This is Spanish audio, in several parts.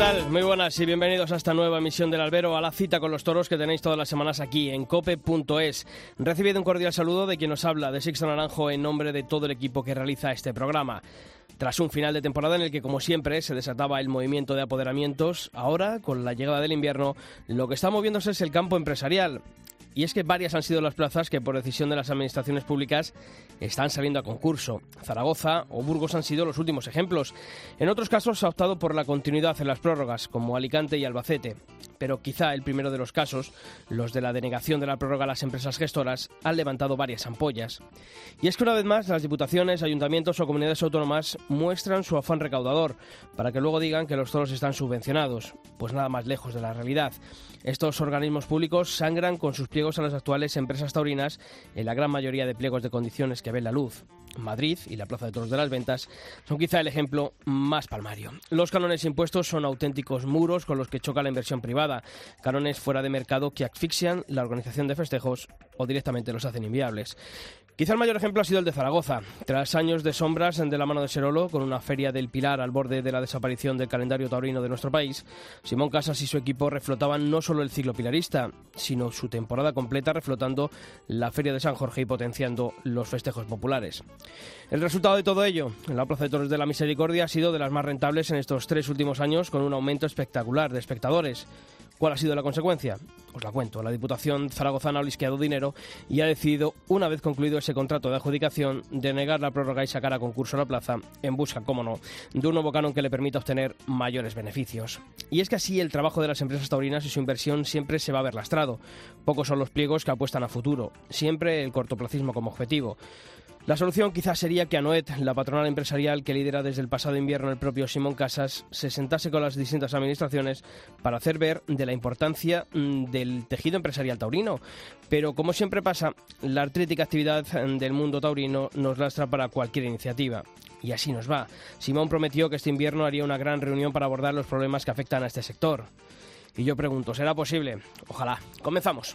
Tal? Muy buenas y bienvenidos a esta nueva emisión del Albero, a la cita con los toros que tenéis todas las semanas aquí en cope.es. Recibido un cordial saludo de quien nos habla, de Sixto Naranjo, en nombre de todo el equipo que realiza este programa. Tras un final de temporada en el que, como siempre, se desataba el movimiento de apoderamientos, ahora, con la llegada del invierno, lo que está moviéndose es el campo empresarial. Y es que varias han sido las plazas que por decisión de las administraciones públicas están saliendo a concurso. Zaragoza o Burgos han sido los últimos ejemplos. En otros casos se ha optado por la continuidad en las prórrogas, como Alicante y Albacete. Pero quizá el primero de los casos, los de la denegación de la prórroga a las empresas gestoras, han levantado varias ampollas. Y es que una vez más las diputaciones, ayuntamientos o comunidades autónomas muestran su afán recaudador, para que luego digan que los toros están subvencionados. Pues nada más lejos de la realidad. Estos organismos públicos sangran con sus pliegos a las actuales empresas taurinas en la gran mayoría de pliegos de condiciones que ven la luz. Madrid y la Plaza de Toros de las Ventas son quizá el ejemplo más palmario. Los canones impuestos son auténticos muros con los que choca la inversión privada, canones fuera de mercado que asfixian la organización de festejos o directamente los hacen inviables. Quizá el mayor ejemplo ha sido el de Zaragoza. Tras años de sombras de la mano de Serolo, con una feria del Pilar al borde de la desaparición del calendario taurino de nuestro país, Simón Casas y su equipo reflotaban no solo el ciclo pilarista, sino su temporada completa reflotando la feria de San Jorge y potenciando los festejos populares. El resultado de todo ello, en la Plaza de Toros de la Misericordia, ha sido de las más rentables en estos tres últimos años, con un aumento espectacular de espectadores. ¿Cuál ha sido la consecuencia? Os la cuento. La Diputación zaragozana ha lisqueado dinero y ha decidido, una vez concluido ese contrato de adjudicación, denegar la prórroga y sacar a concurso la plaza en busca, cómo no, de un nuevo canon que le permita obtener mayores beneficios. Y es que así el trabajo de las empresas taurinas y su inversión siempre se va a ver lastrado. Pocos son los pliegos que apuestan a futuro, siempre el cortoplacismo como objetivo. La solución quizás sería que Anoet, la patronal empresarial que lidera desde el pasado invierno el propio Simón Casas, se sentase con las distintas administraciones para hacer ver de la importancia mm, del tejido empresarial taurino. Pero como siempre pasa, la artrítica actividad mm, del mundo taurino nos lastra para cualquier iniciativa. Y así nos va. Simón prometió que este invierno haría una gran reunión para abordar los problemas que afectan a este sector. Y yo pregunto, ¿será posible? Ojalá. Comenzamos.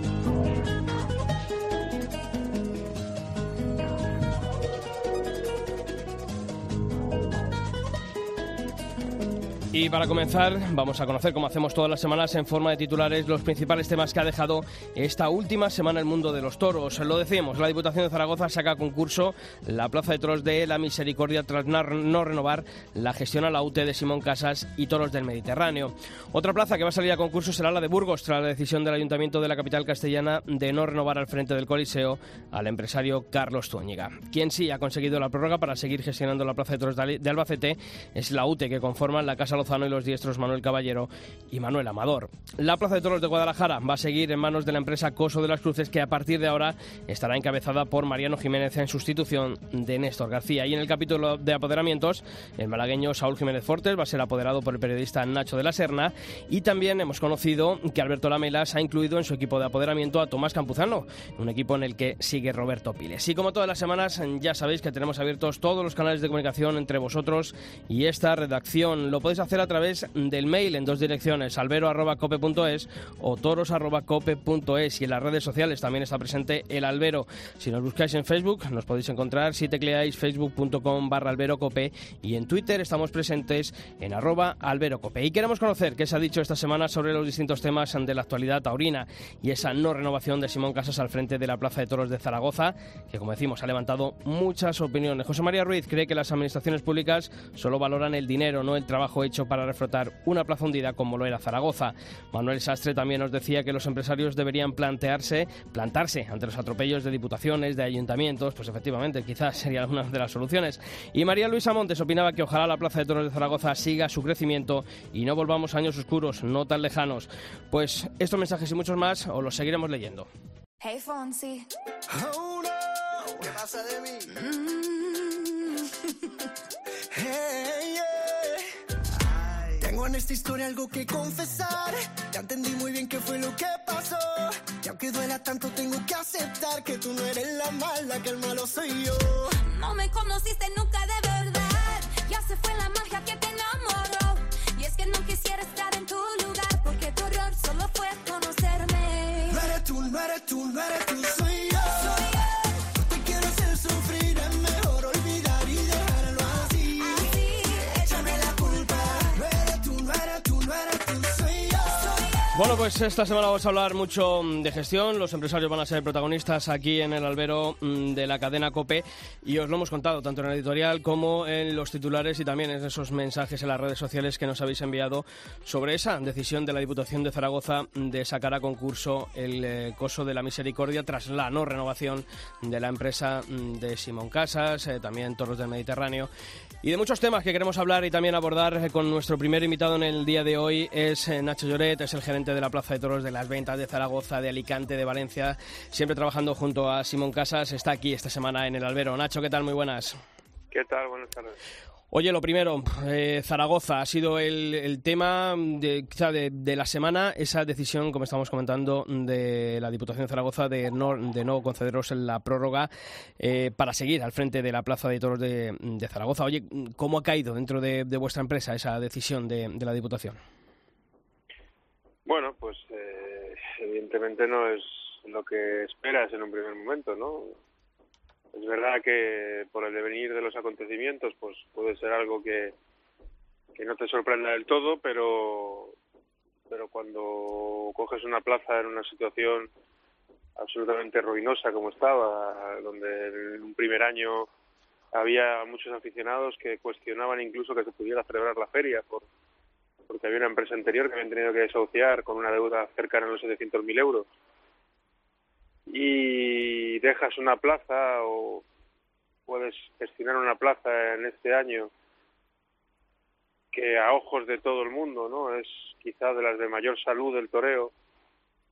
Y para comenzar, vamos a conocer, como hacemos todas las semanas en forma de titulares, los principales temas que ha dejado esta última semana el mundo de los toros. Lo decíamos, la Diputación de Zaragoza saca a concurso la Plaza de Toros de la Misericordia tras no renovar la gestión a la UT de Simón Casas y Toros del Mediterráneo. Otra plaza que va a salir a concurso será la de Burgos, tras la decisión del Ayuntamiento de la capital castellana de no renovar al frente del Coliseo al empresario Carlos Tuñiga. Quien sí ha conseguido la prórroga para seguir gestionando la Plaza de Toros de Albacete es la UT, que conforma la Casa Lozano y los diestros Manuel Caballero y Manuel Amador. La Plaza de Toros de Guadalajara va a seguir en manos de la empresa Coso de las Cruces, que a partir de ahora estará encabezada por Mariano Jiménez en sustitución de Néstor García. Y en el capítulo de apoderamientos, el malagueño Saúl Jiménez Fortes va a ser apoderado por el periodista Nacho de la Serna. Y también hemos conocido que Alberto Lamelas ha incluido en su equipo de apoderamiento a Tomás Campuzano, un equipo en el que sigue Roberto Piles. Y como todas las semanas, ya sabéis que tenemos abiertos todos los canales de comunicación entre vosotros y esta redacción. Lo podéis hacer a través del mail en dos direcciones, albero.cope.es o toros.cope.es y en las redes sociales también está presente el albero. Si nos buscáis en Facebook nos podéis encontrar si tecleáis facebook.com barra alberocope y en Twitter estamos presentes en arroba alberocope. Y queremos conocer qué se ha dicho esta semana sobre los distintos temas de la actualidad taurina y esa no renovación de Simón Casas al frente de la Plaza de Toros de Zaragoza, que como decimos ha levantado muchas opiniones. José María Ruiz cree que las administraciones públicas solo valoran el dinero, no el trabajo hecho para reflotar una plaza hundida como lo era Zaragoza. Manuel Sastre también nos decía que los empresarios deberían plantearse, plantarse ante los atropellos de diputaciones, de ayuntamientos, pues efectivamente, quizás sería una de las soluciones. Y María Luisa Montes opinaba que ojalá la Plaza de Toros de Zaragoza siga su crecimiento y no volvamos a años oscuros, no tan lejanos. Pues estos mensajes y muchos más os los seguiremos leyendo. Hey Fonsi. Oh no, ¿Qué pasa de mí? Mm. hey. Tengo en esta historia algo que confesar. Ya entendí muy bien qué fue lo que pasó. Y aunque duela tanto, tengo que aceptar que tú no eres la mala, que el malo soy yo. No me conociste nunca de verdad. Ya se fue la magia que te enamoró. Y es que no quisiera estar en tu lugar, porque tu error solo fue conocerme. No eres tú, no eres tú, no eres tú, Bueno, pues esta semana vamos a hablar mucho mm, de gestión. Los empresarios van a ser protagonistas aquí en el albero mm, de la cadena COPE y os lo hemos contado tanto en el editorial como en los titulares y también en esos mensajes en las redes sociales que nos habéis enviado sobre esa decisión de la Diputación de Zaragoza de sacar a concurso el eh, coso de la misericordia tras la no renovación de la empresa mm, de Simón Casas, eh, también Toros del Mediterráneo y de muchos temas que queremos hablar y también abordar eh, con nuestro primer invitado en el día de hoy es Nacho Lloret, es el gerente de la Plaza de Toros de las Ventas de Zaragoza, de Alicante, de Valencia, siempre trabajando junto a Simón Casas, está aquí esta semana en el albero. Nacho, ¿qué tal? Muy buenas. ¿Qué tal? Buenas tardes. Oye, lo primero, eh, Zaragoza ha sido el, el tema de, quizá de, de la semana, esa decisión, como estamos comentando, de la Diputación de Zaragoza de no, de no concederos la prórroga eh, para seguir al frente de la Plaza de Toros de, de Zaragoza. Oye, ¿cómo ha caído dentro de, de vuestra empresa esa decisión de, de la Diputación? Bueno, pues eh, evidentemente no es lo que esperas en un primer momento, ¿no? Es verdad que por el devenir de los acontecimientos, pues puede ser algo que, que no te sorprenda del todo, pero pero cuando coges una plaza en una situación absolutamente ruinosa como estaba, donde en un primer año había muchos aficionados que cuestionaban incluso que se pudiera celebrar la feria por porque había una empresa anterior que habían tenido que desahuciar con una deuda cercana a los 700.000 euros. Y dejas una plaza o puedes gestionar una plaza en este año que a ojos de todo el mundo no es quizá de las de mayor salud del toreo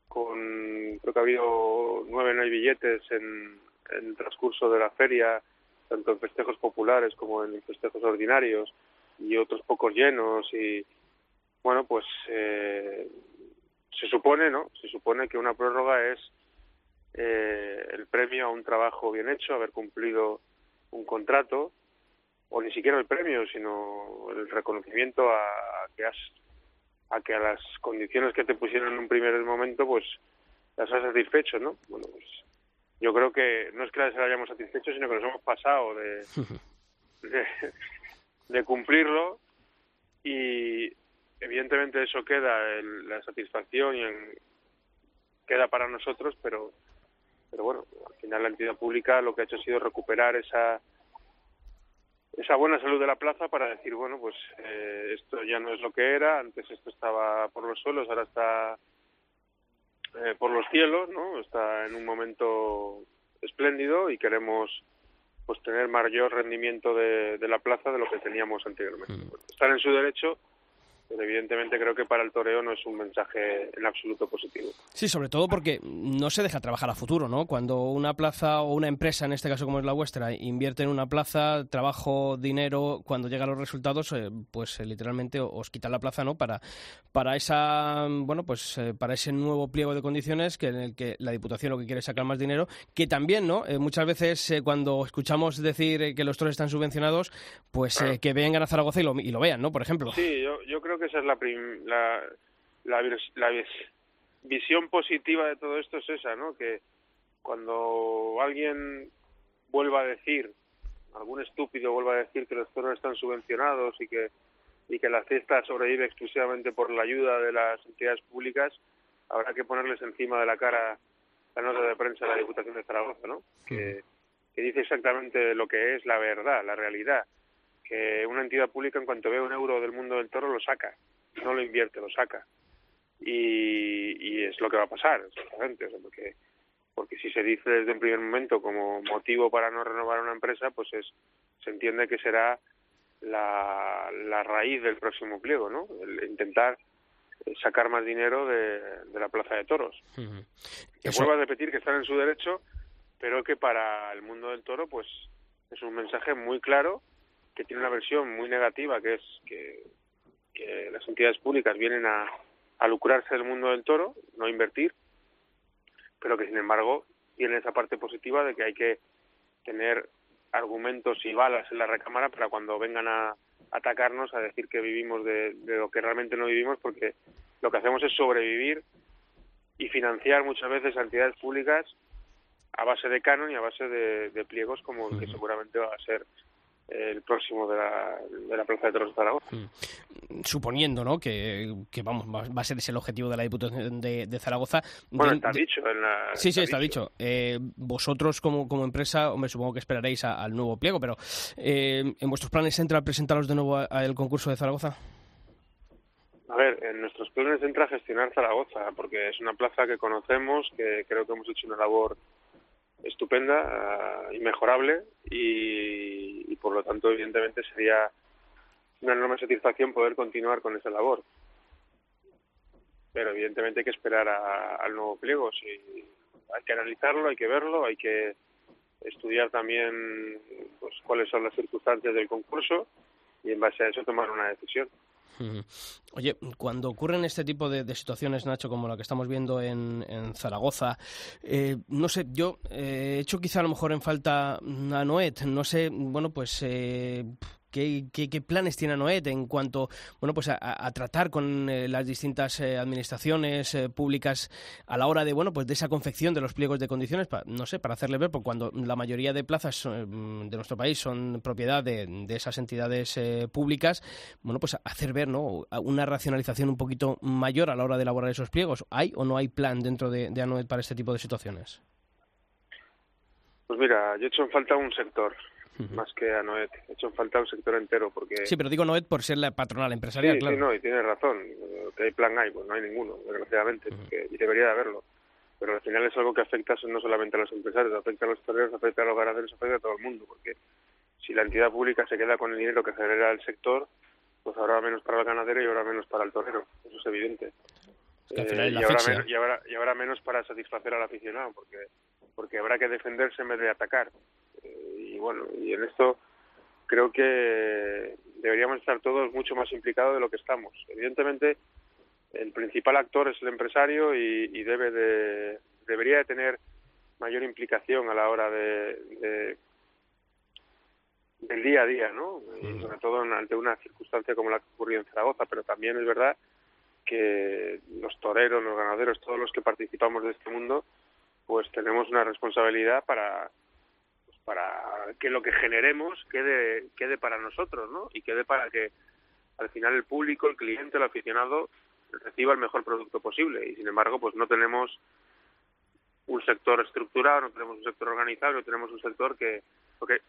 con creo que ha habido nueve no hay billetes en, en el transcurso de la feria tanto en festejos populares como en festejos ordinarios y otros pocos llenos y bueno pues eh, se supone no se supone que una prórroga es eh, el premio a un trabajo bien hecho haber cumplido un contrato o ni siquiera el premio sino el reconocimiento a, a que has a que a las condiciones que te pusieron en un primer momento pues las has satisfecho no bueno pues yo creo que no es que las hayamos satisfecho sino que nos hemos pasado de de, de cumplirlo y evidentemente eso queda el, la satisfacción y en, queda para nosotros pero pero bueno al final la entidad pública lo que ha hecho ha sido recuperar esa esa buena salud de la plaza para decir bueno pues eh, esto ya no es lo que era antes esto estaba por los suelos ahora está eh, por los cielos no está en un momento espléndido y queremos pues tener mayor rendimiento de, de la plaza de lo que teníamos anteriormente Mm. están en su derecho pero evidentemente creo que para el toreo no es un mensaje en absoluto positivo. Sí, sobre todo porque no se deja trabajar a futuro, ¿no? Cuando una plaza o una empresa, en este caso como es la vuestra, invierte en una plaza, trabajo, dinero, cuando llegan los resultados, eh, pues eh, literalmente os quitan la plaza, ¿no? Para, para esa, bueno, pues eh, para ese nuevo pliego de condiciones que en el que la Diputación lo que quiere es sacar más dinero, que también, ¿no? Muchas veces eh, cuando escuchamos decir que los toros están subvencionados, pues eh, que vengan a Zaragoza y lo, y lo vean, ¿no? Por ejemplo. Sí, yo, yo creo que esa es la, prim- la, la, la vis- visión positiva de todo esto es esa, ¿no? Que cuando alguien vuelva a decir, algún estúpido vuelva a decir que los toros están subvencionados y que y que la cesta sobrevive exclusivamente por la ayuda de las entidades públicas, habrá que ponerles encima de la cara la nota de prensa de la Diputación de Zaragoza, ¿no? Que, que dice exactamente lo que es la verdad, la realidad, que una entidad pública en cuanto ve un euro del mundo del toro lo saca, no lo invierte, lo saca. Y, y es lo que va a pasar, exactamente, o sea, porque porque si se dice desde un primer momento como motivo para no renovar una empresa, pues es se entiende que será la, la raíz del próximo pliego, ¿no? El intentar eh, sacar más dinero de, de la plaza de toros. Que Eso- vuelvo a repetir que están en su derecho, pero que para el mundo del toro pues es un mensaje muy claro que tiene una versión muy negativa que es que, que las entidades públicas vienen a, a lucrarse del mundo del toro, no invertir, pero que sin embargo tiene esa parte positiva de que hay que tener argumentos y balas en la recámara para cuando vengan a atacarnos a decir que vivimos de, de lo que realmente no vivimos porque lo que hacemos es sobrevivir y financiar muchas veces a entidades públicas a base de canon y a base de, de pliegos como el que seguramente va a ser el próximo de la, de la Plaza de Toros de Zaragoza. Suponiendo, ¿no? Que, que vamos, va a ser ese el objetivo de la Diputación de, de Zaragoza. Bueno, De- está dicho en la... Sí, sí, está dicho. Eh, vosotros como, como empresa, hombre, supongo que esperaréis a- al nuevo pliego, pero eh, ¿en vuestros planes entra presentaros de nuevo al concurso de Zaragoza? A ver, en nuestros planes entra gestionar Zaragoza, porque es una plaza que conocemos, que creo que hemos hecho una labor estupenda, ah, inmejorable, y, y por lo tanto, evidentemente, sería una enorme satisfacción poder continuar con esa labor. Pero evidentemente hay que esperar a- al nuevo pliego. Si hay que analizarlo, hay que verlo, hay que estudiar también pues, cuáles son las circunstancias del concurso y en base a eso tomar una decisión. Oye, cuando ocurren este tipo de, situaciones, Nacho, como la que estamos viendo en, en Zaragoza, eh, no sé, yo eh, he hecho quizá a lo mejor en falta a Noet, no sé, bueno, pues... Eh, ¿Qué, qué, qué planes tiene Noet en cuanto bueno pues a, tratar con eh, las distintas eh, administraciones eh, públicas a la hora de bueno pues de esa confección de los pliegos de condiciones pa- no sé para hacerle ver porque cuando la mayoría de plazas eh, de nuestro país son propiedad de, de esas entidades eh, públicas bueno pues hacer ver no una racionalización un poquito mayor a la hora de elaborar esos pliegos. Hay o no hay plan dentro de, de Anoet para este tipo de situaciones Pues mira, yo he hecho en falta un sector, más que a Noet. He hecho en falta un sector entero, porque... sí pero digo Noet por ser la patronal empresarial sí, claro sí, no, y tienes razón. Eh, Que hay plan hay, pues no hay ninguno, desgraciadamente, porque- y debería de haberlo. Pero al final es algo que afecta no solamente a los empresarios, afecta a los toreros, afecta a los ganaderos, afecta a todo el mundo, porque si la entidad pública se queda con el dinero que genera el sector, pues habrá menos para el ganadero y habrá menos para el torero, eso es evidente. Es que al final es Eh, la y, asfixia. menos, y, habrá, y habrá menos para satisfacer al aficionado, porque porque habrá que defenderse en vez de atacar. Eh, y bueno, y en esto creo que deberíamos estar todos mucho más implicados de lo que estamos. Evidentemente, el principal actor es el empresario y, y debe de, debería de tener mayor implicación a la hora de, de- del día a día, ¿no? Y sobre todo ante una circunstancia como la que ocurrió en Zaragoza, pero también es verdad que los toreros, los ganaderos, todos los que participamos de este mundo, pues tenemos una responsabilidad para pues, para que lo que generemos quede quede para nosotros, ¿no? Y quede para que al final el público, el cliente, el aficionado reciba el mejor producto posible y sin embargo, pues no tenemos un sector estructurado, no tenemos un sector organizado, no tenemos un sector que porque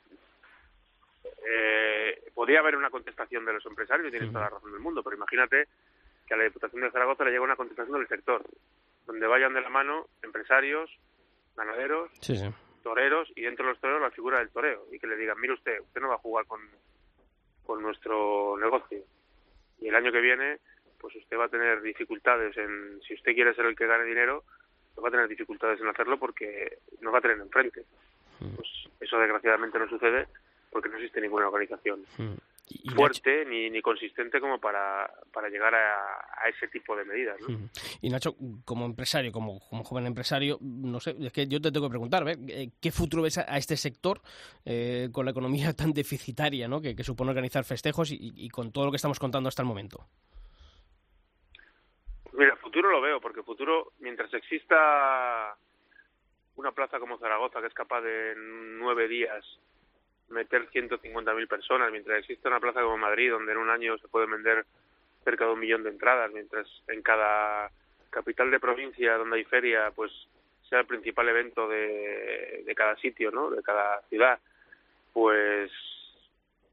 eh, podría haber una contestación de los empresarios, y tienes toda la razón del mundo, pero imagínate que a la Diputación de Zaragoza le llega una contestación del sector, donde vayan de la mano empresarios, ganaderos, sí sí. toreros y dentro de los toreros la figura del toreo y que le digan, mire usted, usted no va a jugar con, con nuestro negocio y el año que viene pues usted va a tener dificultades en, si usted quiere ser el que gane dinero, pues va a tener dificultades en hacerlo porque no va a tener enfrente. Pues eso desgraciadamente no sucede porque no existe ninguna organización Y- y Nacho- fuerte ni, ni consistente como para, para llegar a, a ese tipo de medidas. Y Nacho, como empresario, como, como joven empresario, no sé, es que yo te tengo que preguntar, ¿ve? Eh, ¿qué futuro ves a, a este sector eh, con la economía tan deficitaria ¿no? que, que supone organizar festejos y, y con todo lo que estamos contando hasta el momento? Mira, futuro lo veo, porque futuro, mientras exista una plaza como Zaragoza, que es capaz de en nueve días meter 150.000 personas, mientras exista una plaza como Madrid, donde en un año se pueden vender cerca de un millón de entradas, mientras en cada capital de provincia donde hay feria, pues sea el principal evento de, de cada sitio, ¿no? De cada ciudad, pues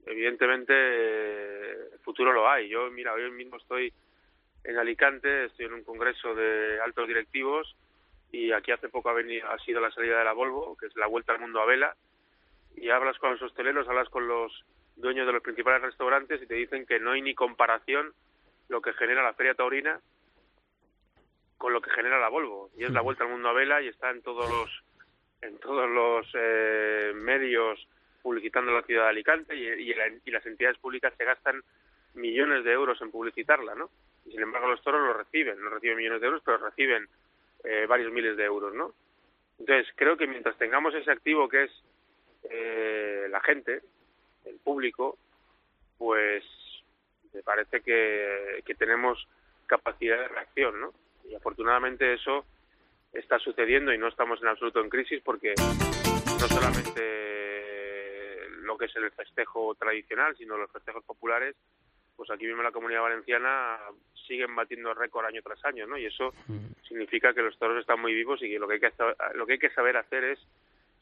evidentemente eh, futuro lo hay. Yo, mira, hoy mismo estoy en Alicante, estoy en un congreso de altos directivos y aquí hace poco ha, venido, ha sido la salida de la Volvo, que es la vuelta al mundo a vela, y hablas con los hosteleros, hablas con los dueños de los principales restaurantes y te dicen que no hay ni comparación lo que genera la feria taurina con lo que genera la Volvo. Y es la vuelta al mundo a vela y está en todos los en todos los eh, medios publicitando la ciudad de Alicante y, y, la- y las entidades públicas se gastan millones de euros en publicitarla, ¿no? Y sin embargo los toros lo reciben, no reciben millones de euros, pero reciben eh, varios miles de euros, ¿no? Entonces creo que mientras tengamos ese activo que es eh, la gente, el público, pues me parece que, que tenemos capacidad de reacción, ¿no? Y afortunadamente eso está sucediendo y no estamos en absoluto en crisis porque no solamente lo que es el festejo tradicional, sino los festejos populares, pues aquí mismo en la Comunidad Valenciana siguen batiendo récord año tras año, ¿no? Y eso significa que los toros están muy vivos y que lo que hay que, lo que, hay que saber hacer es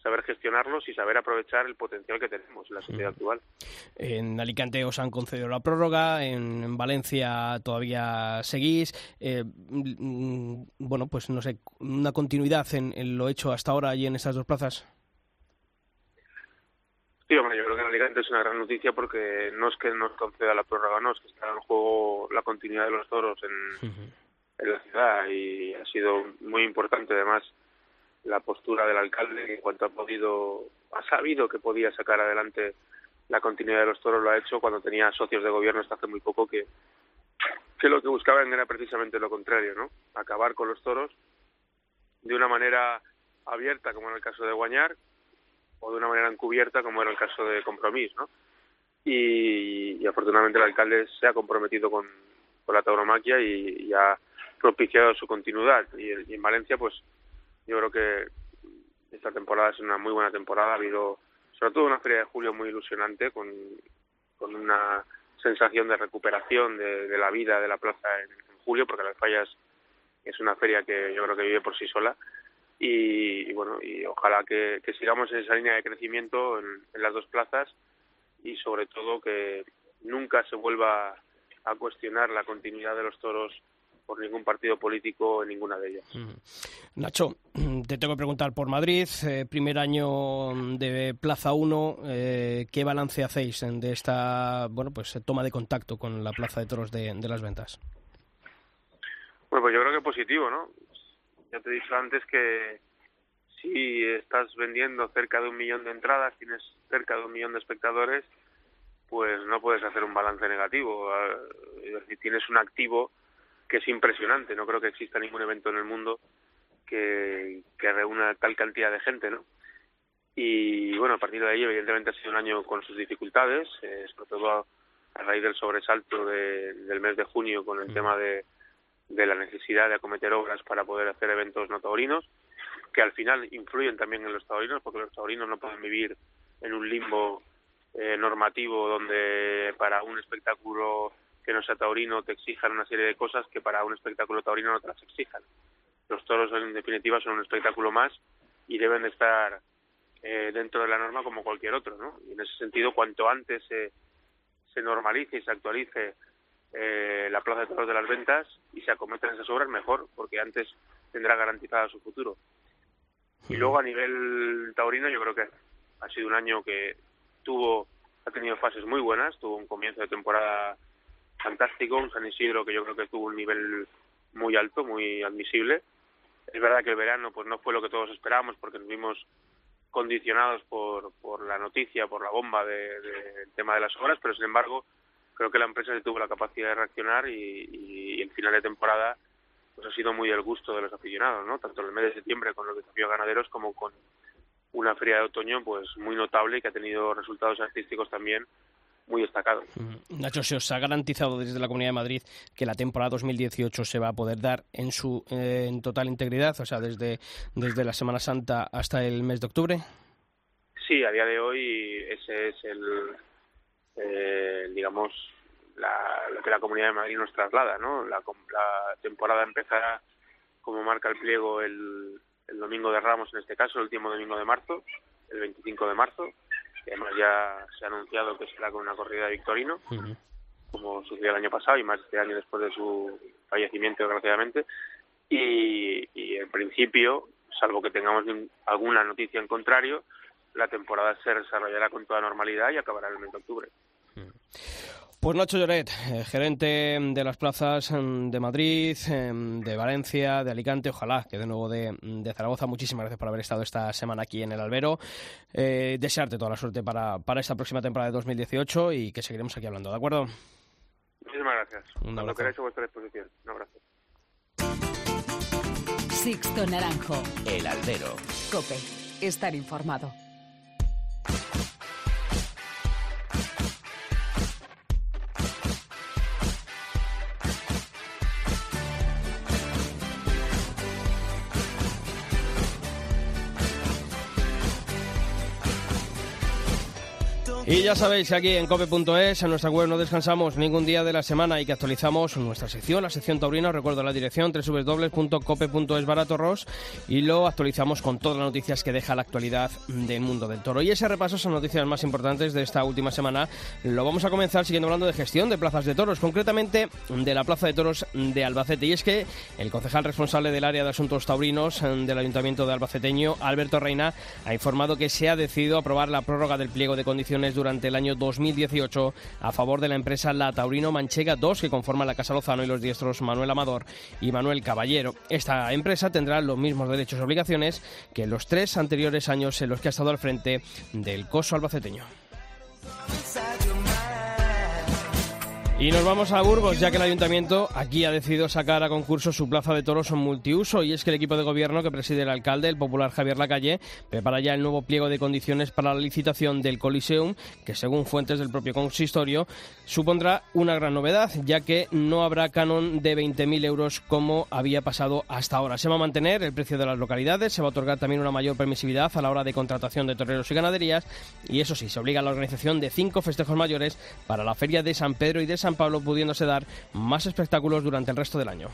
saber gestionarlos y saber aprovechar el potencial que tenemos en la sociedad actual. En Alicante os han concedido la prórroga, en, en Valencia todavía seguís. Eh, mm, bueno, pues no sé, una continuidad en, en lo hecho hasta ahora y en estas dos plazas. Sí, hombre, yo creo que en Alicante es una gran noticia porque no es que nos conceda la prórroga, no, es que está en juego la continuidad de los toros en, en la ciudad y ha sido muy importante además la postura del alcalde en cuanto ha podido, ha sabido que podía sacar adelante la continuidad de los toros lo ha hecho cuando tenía socios de gobierno hasta hace muy poco que, lo que buscaban era precisamente lo contrario, ¿no? Acabar con los toros de una manera abierta como en el caso de Guañar o de una manera encubierta como era el caso de Compromís, ¿no? Y, afortunadamente el alcalde se ha comprometido con, la tauromaquia y, ha propiciado su continuidad. Y en Valencia, pues yo creo que esta temporada es una muy buena temporada. Ha habido, sobre todo, una feria de julio muy ilusionante con, con una sensación de recuperación de, la vida de la plaza en, julio, porque Las Fallas es una feria que yo creo que vive por sí sola y, y bueno y ojalá que, sigamos en esa línea de crecimiento en, en las dos plazas y sobre todo que nunca se vuelva a cuestionar la continuidad de los toros por ningún partido político en ninguna de ellas. Nacho, te tengo que preguntar por Madrid, eh, primer año de Plaza 1, eh, ¿qué balance hacéis de esta bueno pues toma de contacto con la Plaza de Toros de, de las Ventas? Bueno, pues yo creo que positivo, ¿no? Ya te he dicho antes que si estás vendiendo cerca de un millón de entradas, tienes cerca de un millón de espectadores, pues no puedes hacer un balance negativo. Ah, Es decir, tienes un activo que es impresionante. No creo que exista ningún evento en el mundo que, que reúna tal cantidad de gente, ¿no? Y bueno, a partir de ahí, evidentemente, ha sido un año con sus dificultades, eh, sobre todo a, a raíz del sobresalto de- del mes de junio con el tema de, de la necesidad de acometer obras para poder hacer eventos no taurinos, que al final influyen también en los taurinos, porque los taurinos no pueden vivir en un limbo eh, normativo donde para un espectáculo que no sea taurino te exijan una serie de cosas que para un espectáculo taurino no te las exijan. Los toros, en definitiva, son un espectáculo más y deben de estar eh, dentro de la norma como cualquier otro, ¿no? Y en ese sentido, cuanto antes se, se normalice y se actualice eh, la plaza de toros de las ventas y se acometan esas obras, mejor, porque antes tendrá garantizada su futuro. Y luego a nivel taurino yo creo que ha sido un año que tuvo, ha tenido fases muy buenas, tuvo un comienzo de temporada fantástico, un San Isidro que yo creo que tuvo un nivel muy alto, muy admisible. Es verdad que el verano pues no fue lo que todos esperábamos porque nos vimos condicionados por, por la noticia, por la bomba de- de- del tema de las obras, pero sin embargo creo que la empresa tuvo la capacidad de reaccionar y, y el final de temporada pues ha sido muy del gusto de los aficionados, ¿no? Tanto en el mes de septiembre con los desafíos ganaderos como con una feria de otoño pues muy notable y que ha tenido resultados artísticos también muy destacados. Nacho, se os ha garantizado desde la Comunidad de Madrid que la temporada 2018 se va a poder dar en su eh, en total integridad, o sea, desde, desde la Semana Santa hasta el mes de octubre. Sí, a día de hoy ese es el, eh, digamos, la, lo que la Comunidad de Madrid nos traslada, ¿no? La, la temporada empezará, como marca el pliego, el, el domingo de Ramos, en este caso, el último domingo de marzo, el 25 de marzo. Además ya se ha anunciado que será con una corrida de Victorino, como sucedió el año pasado y más este año después de su fallecimiento, desgraciadamente. Y, y en principio, salvo que tengamos alguna noticia en contrario, la temporada se desarrollará con toda normalidad y acabará en el mes de octubre. Pues Nacho Lloret, eh, gerente de las plazas mm, de Madrid, em, de Valencia, de Alicante, ojalá que de nuevo de, de Zaragoza. Muchísimas gracias por haber estado esta semana aquí en el Albero. Eh, desearte toda la suerte para, para esta próxima temporada de 2018 y que seguiremos aquí hablando, ¿de acuerdo? Muchísimas gracias. Un Cuando abrazo. queráis a vuestra disposición. Un abrazo. Sixto Naranjo. El Albero. Cope. Estar informado. Y ya sabéis que aquí en cope.es, en nuestra web, no descansamos ningún día de la semana y que actualizamos nuestra sección, la sección taurina, recuerdo la dirección www.cope.es baratorros y lo actualizamos con todas las noticias que deja la actualidad del mundo del toro. Y ese repaso son noticias más importantes de esta última semana. Lo vamos a comenzar siguiendo hablando de gestión de plazas de toros, concretamente de la Plaza de Toros de Albacete. Y es que el concejal responsable del área de asuntos taurinos del Ayuntamiento de Albaceteño, Alberto Reina, ha informado que se ha decidido aprobar la prórroga del pliego de condiciones durante el año 2018 a favor de la empresa La Taurino Manchega 2, que conforma la Casa Lozano y los diestros Manuel Amador y Manuel Caballero. Esta empresa tendrá los mismos derechos y obligaciones que los tres anteriores años en los que ha estado al frente del coso albaceteño. Y nos vamos a Burgos, ya que el ayuntamiento aquí ha decidido sacar a concurso su plaza de toros en multiuso. Y es que el equipo de gobierno que preside el alcalde, el popular Javier Lacalle, prepara ya el nuevo pliego de condiciones para la licitación del Coliseum, que según fuentes del propio consistorio, supondrá una gran novedad, ya que no habrá canon de 20.000 euros como había pasado hasta ahora. Se va a mantener el precio de las localidades, se va a otorgar también una mayor permisividad a la hora de contratación de toreros y ganaderías. Y eso sí, se obliga a la organización de cinco festejos mayores para la feria de San Pedro y de San Pablo, pudiéndose dar más espectáculos durante el resto del año.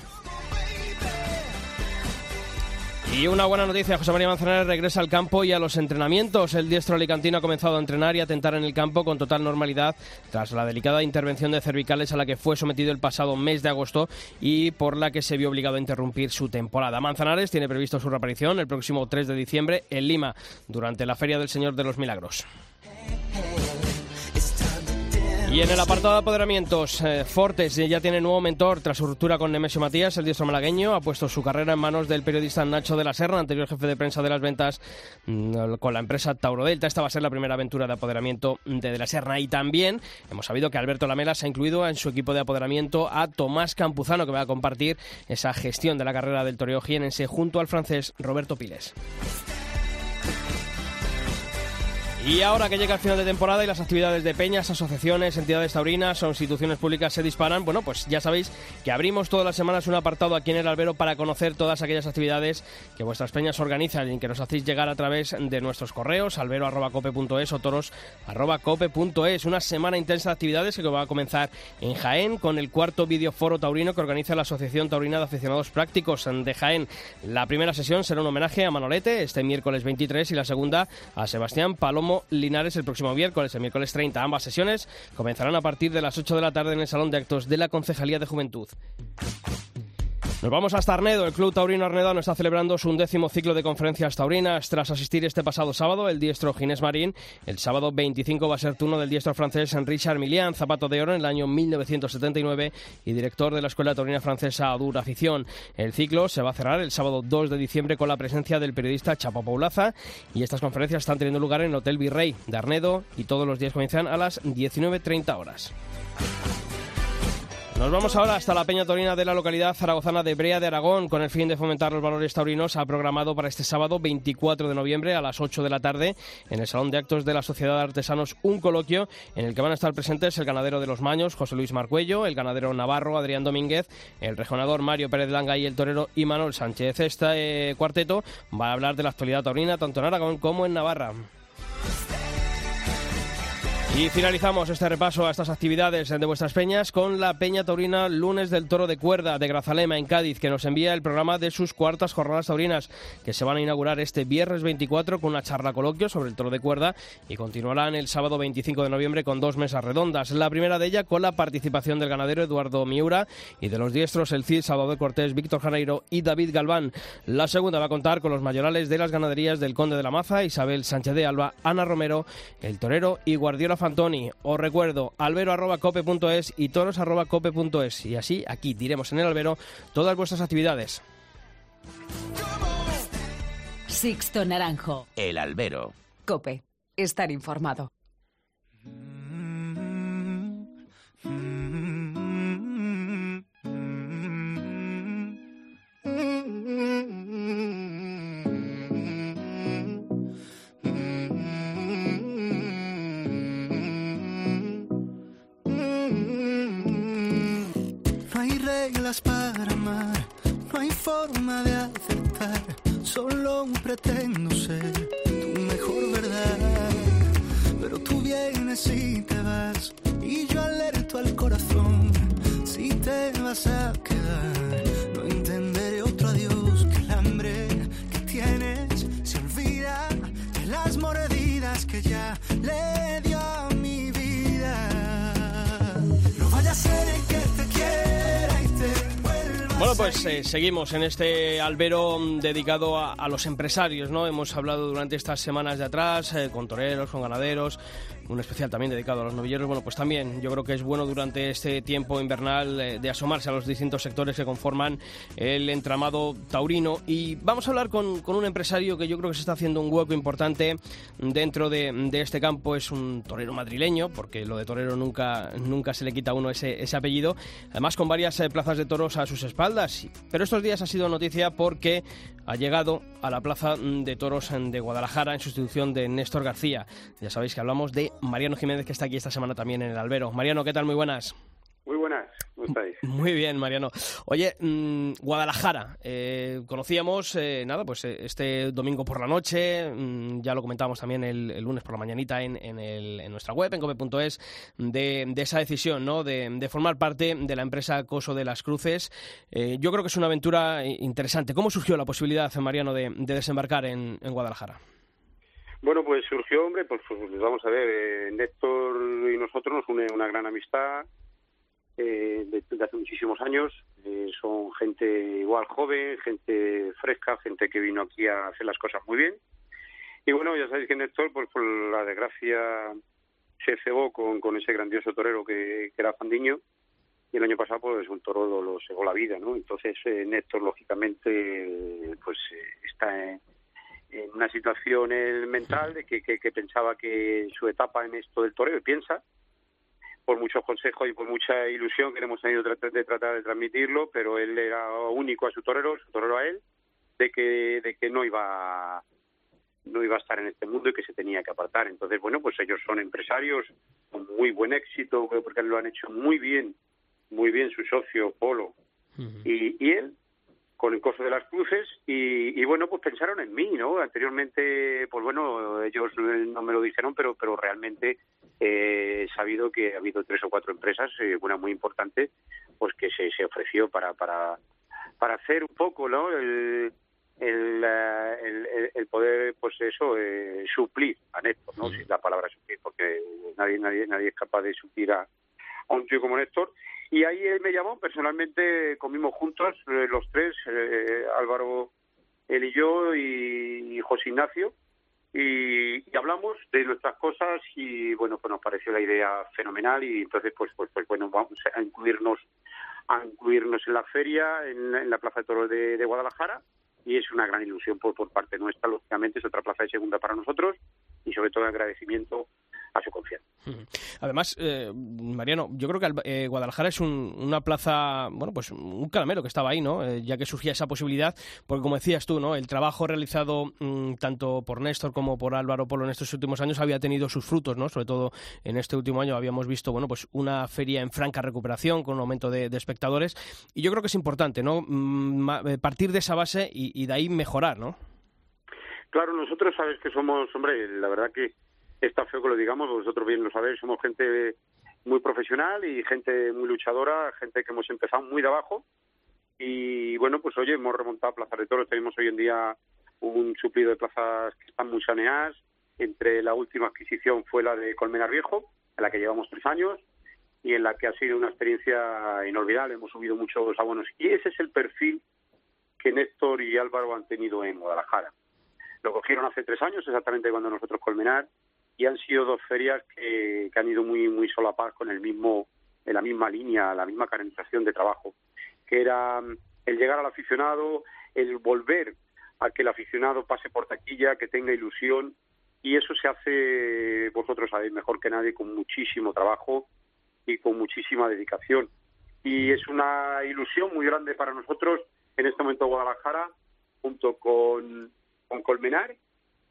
Y una buena noticia, José María Manzanares regresa al campo y a los entrenamientos. El diestro alicantino ha comenzado a entrenar y a tentar en el campo con total normalidad tras la delicada intervención de cervicales a la que fue sometido el pasado mes de agosto y por la que se vio obligado a interrumpir su temporada. Manzanares tiene previsto su reaparición el próximo 3 de diciembre en Lima durante la Feria del Señor de los Milagros. Y en el apartado de apoderamientos, eh, Fortes ya tiene nuevo mentor tras su ruptura con Nemesio Matías, el diestro malagueño. Ha puesto su carrera en manos del periodista Nacho de la Serra, anterior jefe de prensa de las ventas mm, con la empresa Tauro Delta. Esta va a ser la primera aventura de apoderamiento de De la Serna. Y también hemos sabido que Alberto Lamela se ha incluido en su equipo de apoderamiento a Tomás Campuzano, que va a compartir esa gestión de la carrera del toreo jienense junto al francés Roberto Piles. Y ahora que llega el final de temporada y las actividades de peñas, asociaciones, entidades taurinas o instituciones públicas se disparan, bueno, pues ya sabéis que abrimos todas las semanas un apartado aquí en el albero para conocer todas aquellas actividades que vuestras peñas organizan y que nos hacéis llegar a través de nuestros correos, albero.cope.es o toros.cope.es. Una semana intensa de actividades que va a comenzar en Jaén con el cuarto videoforo taurino que organiza la Asociación Taurina de Aficionados Prácticos de Jaén. La primera sesión será un homenaje a Manolete este miércoles 23 y la segunda a Sebastián Palomo Linares el próximo miércoles, el miércoles 30. Ambas sesiones comenzarán a partir de las 8 de la tarde en el Salón de Actos de la Concejalía de Juventud. Nos vamos hasta Arnedo. El Club Taurino Arnedano está celebrando su undécimo ciclo de conferencias taurinas tras asistir este pasado sábado el diestro Ginés Marín. El sábado 25 va a ser turno del diestro francés Richard Milian, zapato de oro en el año 1979 y director de la Escuela Taurina Francesa Adur Afición. El ciclo se va a cerrar el sábado 2 de diciembre con la presencia del periodista Chapo Paulaza y estas conferencias están teniendo lugar en el Hotel Virrey de Arnedo y todos los días comienzan a las 19.30 horas. Nos vamos ahora hasta la Peña Torina de la localidad zaragozana de Brea de Aragón. Con el fin de fomentar los valores taurinos, ha programado para este sábado 24 de noviembre a las 8 de la tarde en el Salón de Actos de la Sociedad de Artesanos un coloquio en el que van a estar presentes el ganadero de los Maños, José Luis Marcuello, el ganadero navarro, Adrián Domínguez, el regionador Mario Pérez Langa y el torero Imanol Sánchez. Este eh, cuarteto va a hablar de la actualidad taurina tanto en Aragón como en Navarra. Y finalizamos este repaso a estas actividades de vuestras peñas con la Peña Taurina Lunes del Toro de Cuerda de Grazalema en Cádiz, que nos envía el programa de sus cuartas jornadas taurinas, que se van a inaugurar este viernes 24 con una charla coloquio sobre el toro de cuerda y continuarán el sábado 25 de noviembre con dos mesas redondas. La primera de ellas con la participación del ganadero Eduardo Miura y de los diestros el Cid Salvador Cortés, Víctor Janeiro y David Galván. La segunda va a contar con los mayorales de las ganaderías del Conde de la Maza, Isabel Sánchez de Alba, Ana Romero, el torero y Guardiola Fantasma Antoni. Os recuerdo, albero.cope.es y toros.cope.es. Y así, aquí diremos en el albero todas vuestras actividades. Sixto Naranjo. El albero. Cope. Estar informado. Reglas para amar, no hay forma de aceptar, solo pretendo ser tu mejor verdad. Pero tú vienes y te vas, y yo alerto al corazón, si te vas a quedar, no entenderé otro adiós que el hambre que tienes. Se olvida de las mordidas que ya Bueno, pues eh, seguimos en este albero dedicado a, a los empresarios, ¿no? Hemos hablado durante estas semanas de atrás eh, con toreros, con ganaderos, un especial también dedicado a los novilleros. Bueno, pues también yo creo que es bueno durante este tiempo invernal eh, de asomarse a los distintos sectores que conforman el entramado taurino. Y vamos a hablar con, con un empresario que yo creo que se está haciendo un hueco importante dentro de, de este campo. Es un torero madrileño, porque lo de torero nunca, nunca se le quita a uno ese, ese apellido. Además, con varias eh, plazas de toros a sus espaldas. Pero estos días ha sido noticia porque ha llegado a la plaza de toros de Guadalajara en sustitución de Néstor García. Ya sabéis que hablamos de Mariano Jiménez, que está aquí esta semana también en el albero. Mariano, ¿qué tal? Muy buenas. Muy buenas, ¿cómo estáis? Muy bien, Mariano. Oye, mm, Guadalajara, eh, conocíamos, eh, nada, pues eh, este domingo por la noche, mm, ya lo comentábamos también el, el lunes por la mañanita en, en, el- en nuestra web, en cope.es, de, de esa decisión, ¿no? De, de formar parte de la empresa Coso de las Cruces. Eh, yo creo que es una aventura interesante. ¿Cómo surgió la posibilidad, Mariano, de, de desembarcar en, en Guadalajara? Bueno, pues surgió, hombre, pues, pues, vamos a ver, eh, Néstor y nosotros nos une una gran amistad eh, de, hace muchísimos años. Eh, son gente igual joven, gente fresca, gente que vino aquí a hacer las cosas muy bien. Y bueno, ya sabéis que Néstor, pues por la desgracia, se cebó con, con ese grandioso torero que, que era Fandiño. Y el año pasado, pues un toro lo cegó la vida, ¿no? Entonces, eh, Néstor, lógicamente, pues eh, está en, en una situación eh, mental de que, que, que pensaba que su etapa en esto del toreo, y piensa, por muchos consejos y por mucha ilusión que le hemos tenido de, tratar de transmitirlo, pero él era único a su torero, su torero a él, de que, de que no iba no iba a estar en este mundo y que se tenía que apartar. Entonces, bueno, pues ellos son empresarios con muy buen éxito, porque lo han hecho muy bien, muy bien su socio Polo y, y él, con el coso de las cruces y, y, bueno pues pensaron en mí no anteriormente pues bueno ellos no me lo dijeron pero pero realmente eh, he sabido que ha habido tres o cuatro empresas eh, una muy importante pues que se, se ofreció para para para hacer un poco no el el, el, el, poder pues eso eh, suplir a Néstor no si la palabra suplir porque nadie nadie nadie es capaz de suplir a, a un tío como Néstor y ahí él me llamó, personalmente comimos juntos eh, los tres, eh, Álvaro, él y yo y, José Ignacio, y, hablamos de nuestras cosas y bueno, pues nos pareció la idea fenomenal y entonces pues pues, pues bueno, vamos a incluirnos a incluirnos en la feria, en, la Plaza de Toros de, de, Guadalajara y es una gran ilusión por, por parte nuestra, lógicamente es otra plaza de segunda para nosotros y sobre todo agradecimiento a su confianza. Además, eh, Mariano, yo creo que eh, Guadalajara es un, una plaza, bueno, pues un calamero que estaba ahí, ¿no? Eh, ya que surgía esa posibilidad, porque como decías tú, ¿no? El trabajo realizado mmm, tanto por Néstor como por Álvaro Polo en estos últimos años había tenido sus frutos, ¿no? Sobre todo en este último año habíamos visto, bueno, pues una feria en franca recuperación con un aumento de, de espectadores y yo creo que es importante, ¿no? Mm, partir de esa base y, y de ahí mejorar, ¿no? Claro, nosotros sabes que somos, hombre, la verdad que está feo que lo digamos, vosotros bien lo sabéis, somos gente muy profesional y gente muy luchadora, gente que hemos empezado muy de abajo. Y bueno, pues oye, hemos remontado Plaza de Toros, tenemos hoy en día un suplido de plazas que están muy saneadas, entre la última adquisición fue la de Colmenar Viejo, en la que llevamos tres años y en la que ha sido una experiencia inolvidable, hemos subido muchos abonos. Y ese es el perfil que Néstor y Álvaro han tenido en Guadalajara. Lo cogieron hace tres años, exactamente cuando nosotros Colmenar, y han sido dos ferias que, que han ido muy muy solapadas con el mismo en la misma línea, la misma canalización de trabajo, que era mm, el llegar al aficionado, el volver a que el aficionado pase por taquilla, que tenga ilusión, y eso se hace, vosotros sabéis mejor que nadie, con muchísimo trabajo y con muchísima dedicación. Y es una ilusión muy grande para nosotros en este momento Guadalajara, junto con, con Colmenar,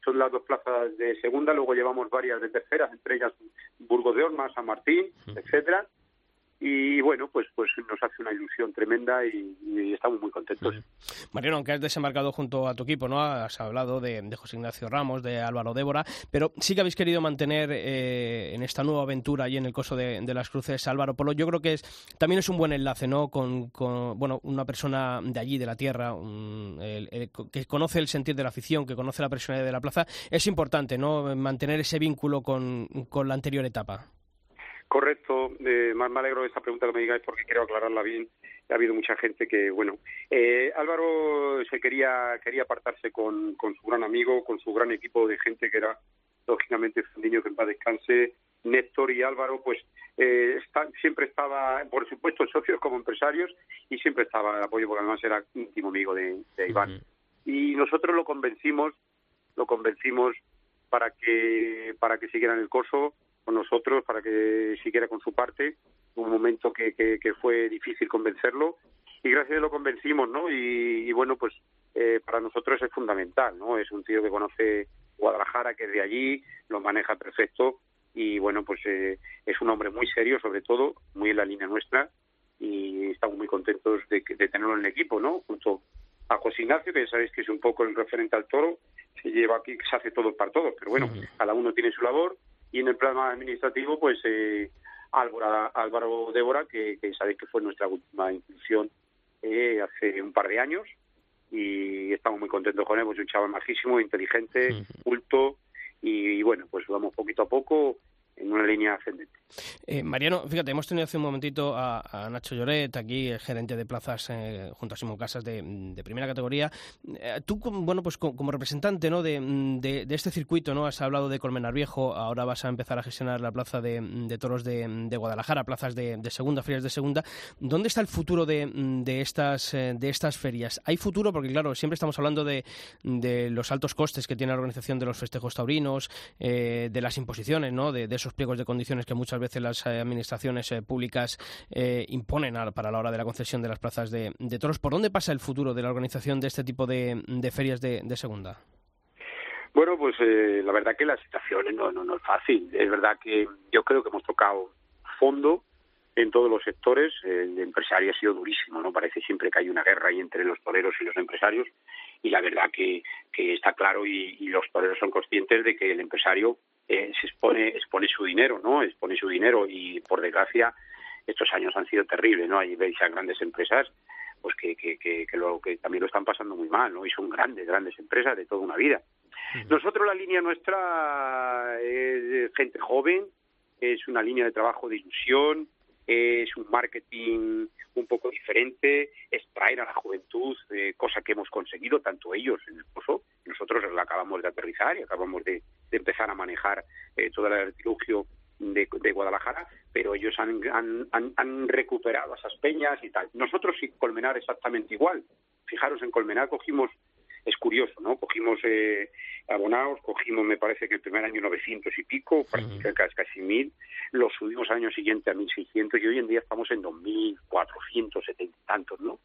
son las dos plazas de segunda, luego llevamos varias de terceras, entre ellas Burgos de Orma, San Martín, etcétera y bueno, pues pues nos hace una ilusión tremenda y, estamos muy contentos. Mariano, aunque has desembarcado junto a tu equipo, ¿no? Has hablado de, José Ignacio Ramos, de Álvaro Débora, pero sí que habéis querido mantener eh, en esta nueva aventura y en el coso de, las cruces Álvaro Polo. Yo creo que es también es un buen enlace, ¿no? Con, bueno, una persona de allí, de la tierra, que conoce el sentir de la afición, que conoce la personalidad de la plaza. Es importante, ¿no? Mantener ese vínculo con la anterior etapa. Correcto, eh, más me alegro de esta pregunta que me digáis porque quiero aclararla bien. Ha habido mucha gente que, bueno, eh, Álvaro se quería quería apartarse con, con su gran amigo, con su gran equipo de gente que era, lógicamente, un niño que en paz descanse. Néstor y Álvaro, pues eh, siempre estaba, por supuesto, socios como empresarios y siempre estaba el apoyo porque además era íntimo amigo de, Iván. Y nosotros lo convencimos, lo convencimos para que para que siguieran el curso con nosotros para que siguiera con su parte. Un momento que, que, fue difícil convencerlo y gracias a Dios lo convencimos, ¿no? Y, bueno, pues eh, para nosotros es fundamental, ¿no? Es un tío que conoce Guadalajara, que es de allí, lo maneja perfecto y bueno, pues eh, es un hombre muy serio, sobre todo, muy en la línea nuestra y estamos muy contentos de, de tenerlo en el equipo, ¿no? Junto a José Ignacio, que ya sabéis que es un poco el referente al toro, se lleva aquí, se hace todo para todos, pero bueno, cada uno tiene su labor y en el plano administrativo, pues eh, Álvaro, Álvaro Débora, que, que sabéis que fue nuestra última inclusión eh, hace un par de años y estamos muy contentos con él, pues un chaval majísimo, inteligente, culto y, bueno, pues vamos poquito a poco en una línea ascendente. Eh, Mariano, fíjate, hemos tenido hace un momentito a, Nacho Lloret, aquí el gerente de plazas eh, junto a Simón Casas de, primera categoría. Eh, tú, bueno, pues como, representante ¿no? de, este circuito, ¿no? Has hablado de Colmenar Viejo, ahora vas a empezar a gestionar la plaza de, toros de, Guadalajara, plazas de, segunda, ferias de segunda. ¿Dónde está el futuro de, estas, de estas ferias? ¿Hay futuro? Porque, claro, siempre estamos hablando de, los altos costes que tiene la organización de los festejos taurinos, de las imposiciones, ¿no? de esos pliegos de condiciones que muchas veces las eh, administraciones eh, públicas eh, imponen para la hora de la concesión de las plazas de, toros. ¿Por dónde pasa el futuro de la organización de este tipo de, ferias de, segunda? Bueno, pues la verdad que la situación no, no, es fácil. Es verdad que yo creo que hemos tocado fondo en todos los sectores. El empresario ha sido durísimo, ¿no? Parece siempre que hay una guerra ahí entre los toreros y los empresarios. Y la verdad que, está claro y los toreros son conscientes de que el empresario eh, se expone, expone su dinero, ¿no? Expone su dinero y por desgracia estos años han sido terribles, ¿no? Ahí veis a grandes empresas pues que, que, que, lo, que también lo están pasando muy mal, ¿no? Y son grandes, grandes empresas de toda una vida. Nosotros la línea nuestra es gente joven, es una línea de trabajo de ilusión, es un marketing un poco diferente, es traer a la juventud, eh, cosa que hemos conseguido tanto ellos en el pozo, nosotros la acabamos de aterrizar y acabamos de, empezar a manejar eh, todo el artilugio de, Guadalajara, pero ellos han, han, han, recuperado esas peñas y tal. Nosotros sí, Colmenar exactamente igual. Fijaros, en Colmenar cogimos es curioso, ¿no? Cogimos eh, abonados, cogimos, me parece que el primer año 900 y pico, casi mil, lo subimos al año siguiente a 1600 y hoy en día estamos en 2470 y tantos, ¿no?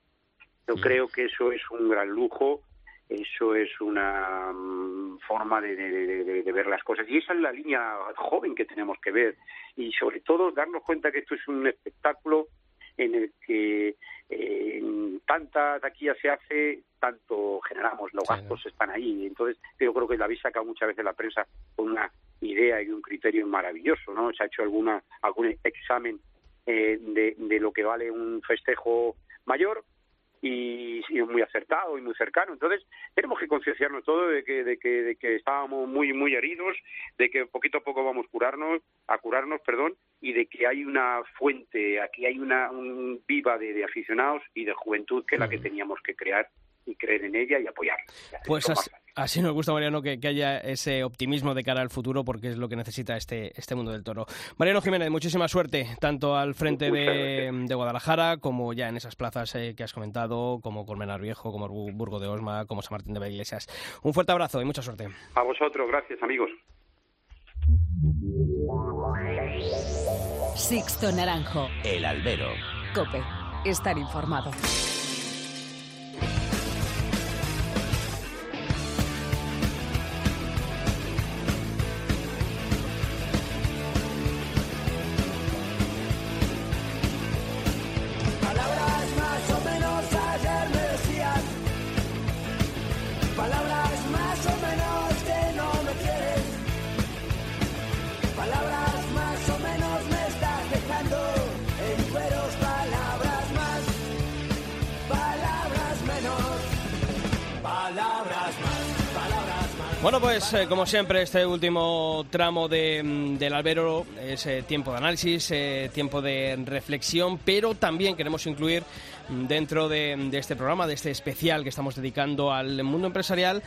Yo creo que eso es un gran lujo, eso es una mm, forma de, de, ver las cosas y esa es la línea joven que tenemos que ver y sobre todo darnos cuenta que esto es un espectáculo en el que eh, tanta taquilla se hace, tanto generamos, los gastos están ahí. Entonces, yo creo que la habéis sacado muchas veces la prensa con una idea y un criterio maravilloso, ¿no? Se ha hecho alguna algún examen eh, de, de lo que vale un festejo mayor y, muy acertado y muy cercano. Entonces, tenemos que concienciarnos todo de que, de que, de que estábamos muy, muy heridos, de que poquito a poco vamos a curarnos, a curarnos, perdón, y de que hay una fuente, aquí hay una un viva de, aficionados y de juventud que es la que teníamos que crear y creer en ella y apoyar. Pues Así nos gusta, Mariano, que, haya ese optimismo de cara al futuro, porque es lo que necesita este, este mundo del toro. Mariano Jiménez, muchísima suerte, tanto al frente de, Guadalajara, como ya en esas plazas eh, que has comentado, como Colmenar Viejo, como Burgo de Osma, como San Martín de Iglesias. Un fuerte abrazo y mucha suerte. A vosotros, gracias, amigos. Sixto Naranjo. El albero. Cope. Estar informado. Bueno, pues eh, como siempre, este último tramo de, mm, del albero es eh, tiempo de análisis, eh, tiempo de reflexión, pero también queremos incluir mm, dentro de, de, este programa, de este especial que estamos dedicando al mundo empresarial,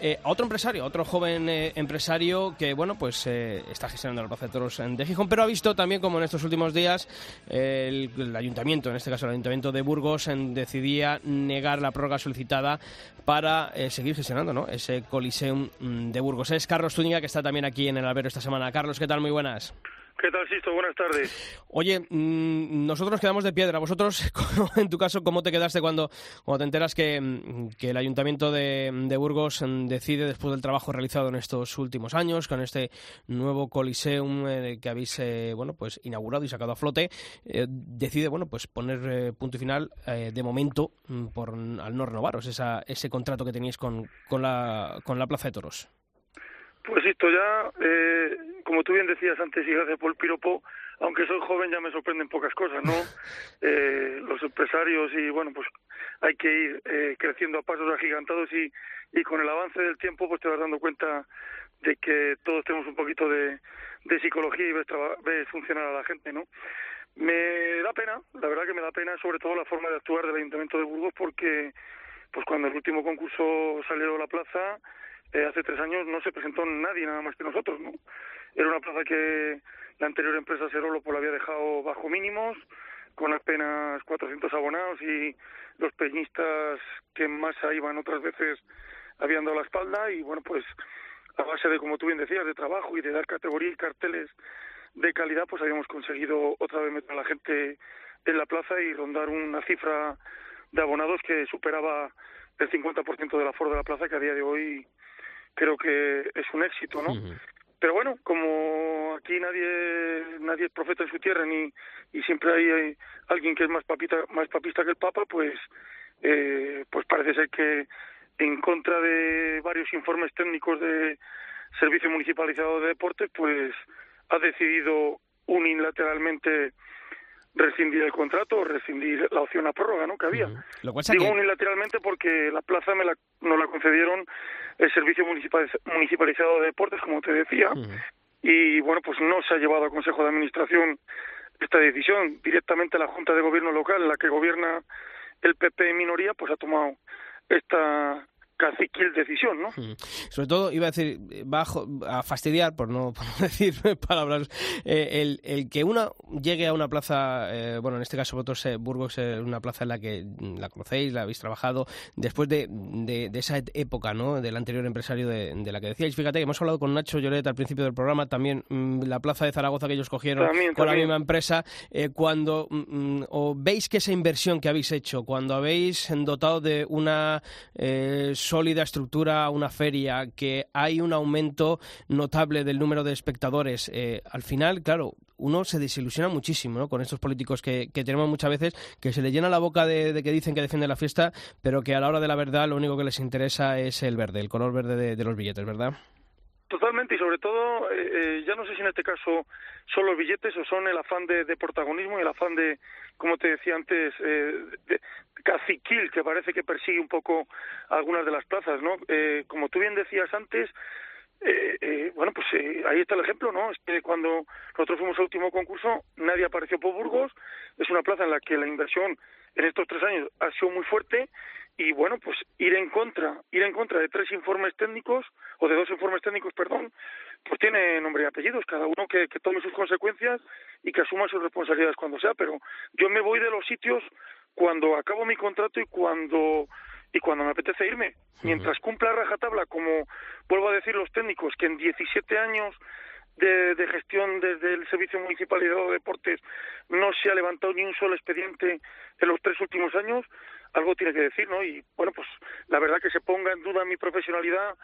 eh, otro empresario, otro joven eh, empresario que, bueno, pues eh, está gestionando de Toros de Gijón, pero ha visto también como en estos últimos días el, ayuntamiento, en este caso el ayuntamiento de Burgos, decidía negar la prórroga solicitada para seguir gestionando ¿no? ese Coliseum mm, de Burgos. Es Carlos Zúñiga, que está también aquí en el albero esta semana. Carlos, ¿qué tal? Muy buenas. ¿Qué tal, Sisto? Buenas tardes. Oye, mm, nosotros nos quedamos de piedra. Vosotros, en tu caso, ¿cómo te quedaste cuando, cuando te enteras que, mm, el Ayuntamiento de, Burgos mm, decide, después del trabajo realizado en estos últimos años, con este nuevo Coliseum eh, que habéis eh, bueno, pues inaugurado y sacado a flote, eh, decide bueno, pues poner punto y final, de momento, por, al no renovaros esa, ese contrato que teníais con, con, la, con la Plaza de Toros? Pues esto ya, eh, como tú bien decías antes, y gracias por el piropo, aunque soy joven ya me sorprenden pocas cosas, ¿no? Eh, los empresarios y bueno, pues hay que ir eh, creciendo a pasos agigantados y, y con el avance del tiempo pues te vas dando cuenta de que todos tenemos un poquito de, de psicología y ves, ves funcionar a la gente, ¿no? Me da pena, la verdad que me da pena sobre todo la forma de actuar del Ayuntamiento de Burgos porque pues cuando el último concurso salió a la plaza eh, hace tres años no se presentó nadie nada más que nosotros, ¿no? Era una plaza que la anterior empresa Serolo pues, la había dejado bajo mínimos, con apenas 400 abonados y los peñistas que más masa iban otras veces habían dado la espalda y bueno, pues a base de, como tú bien decías, de trabajo y de dar categoría y carteles de calidad, pues habíamos conseguido otra vez meter a la gente en la plaza y rondar una cifra de abonados que superaba el 50% del aforo de la plaza, que a día de hoy creo que es un éxito, ¿no? Pero bueno, como aquí nadie nadie es profeta en su tierra ni y siempre hay, alguien que es más papita más papista que el Papa, pues eh, pues parece ser que en contra de varios informes técnicos de Servicio Municipalizado de Deportes, pues ha decidido unilateralmente rescindir el contrato o rescindir la opción a prórroga ¿no? que había. Digo unilateralmente porque la plaza me la, nos la concedieron el Servicio Municipalizado de Deportes, como te decía, y bueno, pues no se ha llevado al Consejo de Administración esta decisión. Directamente la Junta de Gobierno Local, la que gobierna el PP en minoría, pues ha tomado esta caciquil decisión, ¿no? Sobre todo, iba a decir, bajo, a fastidiar, por no, decir palabras, eh, el, el, que una llegue a una plaza, eh, bueno, en este caso vosotros, eh, Burgos, es una plaza en la que la conocéis, la habéis trabajado, después de, de, esa época, ¿no?, del anterior empresario de, la que decíais. Fíjate que hemos hablado con Nacho Lloret al principio del programa, también mm, la plaza de Zaragoza que ellos cogieron con la misma empresa, cuando mm, mm, o veis que esa inversión que habéis hecho, cuando habéis dotado de una sólida estructura una feria, que hay un aumento notable del número de espectadores, eh, al final, claro, uno se desilusiona muchísimo ¿no? con estos políticos que, tenemos muchas veces, que se les llena la boca de, que dicen que defienden la fiesta, pero que a la hora de la verdad lo único que les interesa es el verde, el color verde de, los billetes, ¿verdad? Totalmente, y sobre todo, eh, eh, ya no sé si en este caso son los billetes o son el afán de, protagonismo y el afán de, como te decía antes, de, caciquil que parece que persigue un poco algunas de las plazas, ¿no? Eh, como tú bien decías antes, eh, eh, bueno, pues eh, ahí está el ejemplo, ¿no? Es que cuando nosotros fuimos al último concurso, nadie apareció por Burgos. Es una plaza en la que la inversión en estos tres años ha sido muy fuerte y bueno, pues ir en contra, ir en contra de tres informes técnicos o de dos informes técnicos, perdón, pues tiene nombre y apellidos, cada uno que, que tome sus consecuencias y que asuma sus responsabilidades cuando sea, pero yo me voy de los sitios cuando acabo mi contrato y cuando y cuando me apetece irme. Mientras cumpla rajatabla, como vuelvo a decir los técnicos, que en 17 años de, de gestión desde el Servicio Municipal de Deportes no se ha levantado ni un solo expediente en los tres últimos años, algo tiene que decir, ¿no? Y bueno, pues la verdad que se ponga en duda mi profesionalidad,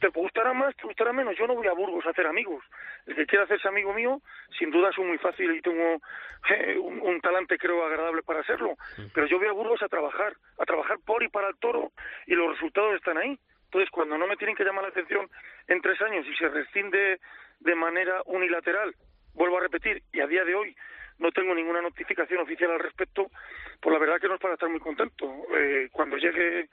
te gustará más, te gustará menos. Yo no voy a Burgos a hacer amigos. El que quiera hacerse amigo mío, sin duda es muy fácil y tengo eh, un, un, talante, creo, agradable para hacerlo. Pero yo voy a Burgos a trabajar, a trabajar por y para el toro y los resultados están ahí. Entonces, cuando no me tienen que llamar la atención en tres años y se rescinde de manera unilateral, vuelvo a repetir, y a día de hoy no tengo ninguna notificación oficial al respecto, pues la verdad que no es para estar muy contento. Eh, cuando llegue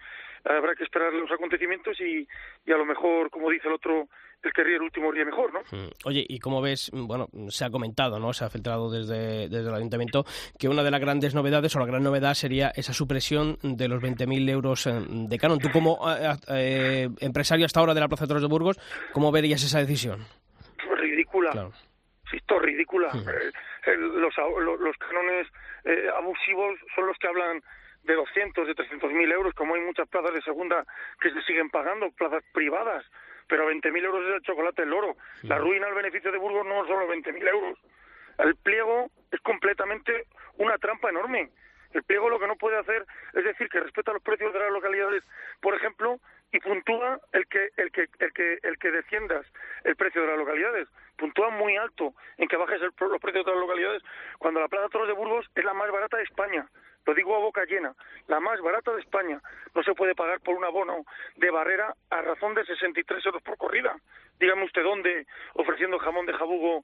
habrá que esperar los acontecimientos y, y a lo mejor, como dice el otro, el que ríe el último ríe mejor, ¿no? Oye, y como ves, bueno, se ha comentado, ¿no? Se ha filtrado desde, desde el ayuntamiento que una de las grandes novedades o la gran novedad sería esa supresión de los 20.000 euros de canon. Tú como eh, eh, empresario hasta ahora de la Plaza de Toros de Burgos, ¿cómo verías esa decisión? Pues ridícula. Claro. Sí, esto es ridícula. Eh, los, los, los cánones eh, abusivos son los que hablan de 200, de 300 mil euros, como hay muchas plazas de segunda que se siguen pagando, plazas privadas, pero 20 mil euros es el chocolate el oro. La ruina al beneficio de Burgos no son los 20 mil euros. El pliego es completamente una trampa enorme. El pliego lo que no puede hacer es decir que respeta los precios de las localidades, por ejemplo, y puntúa el que el que el que el que defiendas el precio de las localidades puntúa muy alto en que bajes el, los precios de las localidades cuando la Plaza Toros de Burgos es la más barata de España. Lo digo a boca llena la más barata de España. No se puede pagar por un abono de barrera a razón de 63 euros por corrida. Dígame usted dónde ofreciendo jamón de jabugo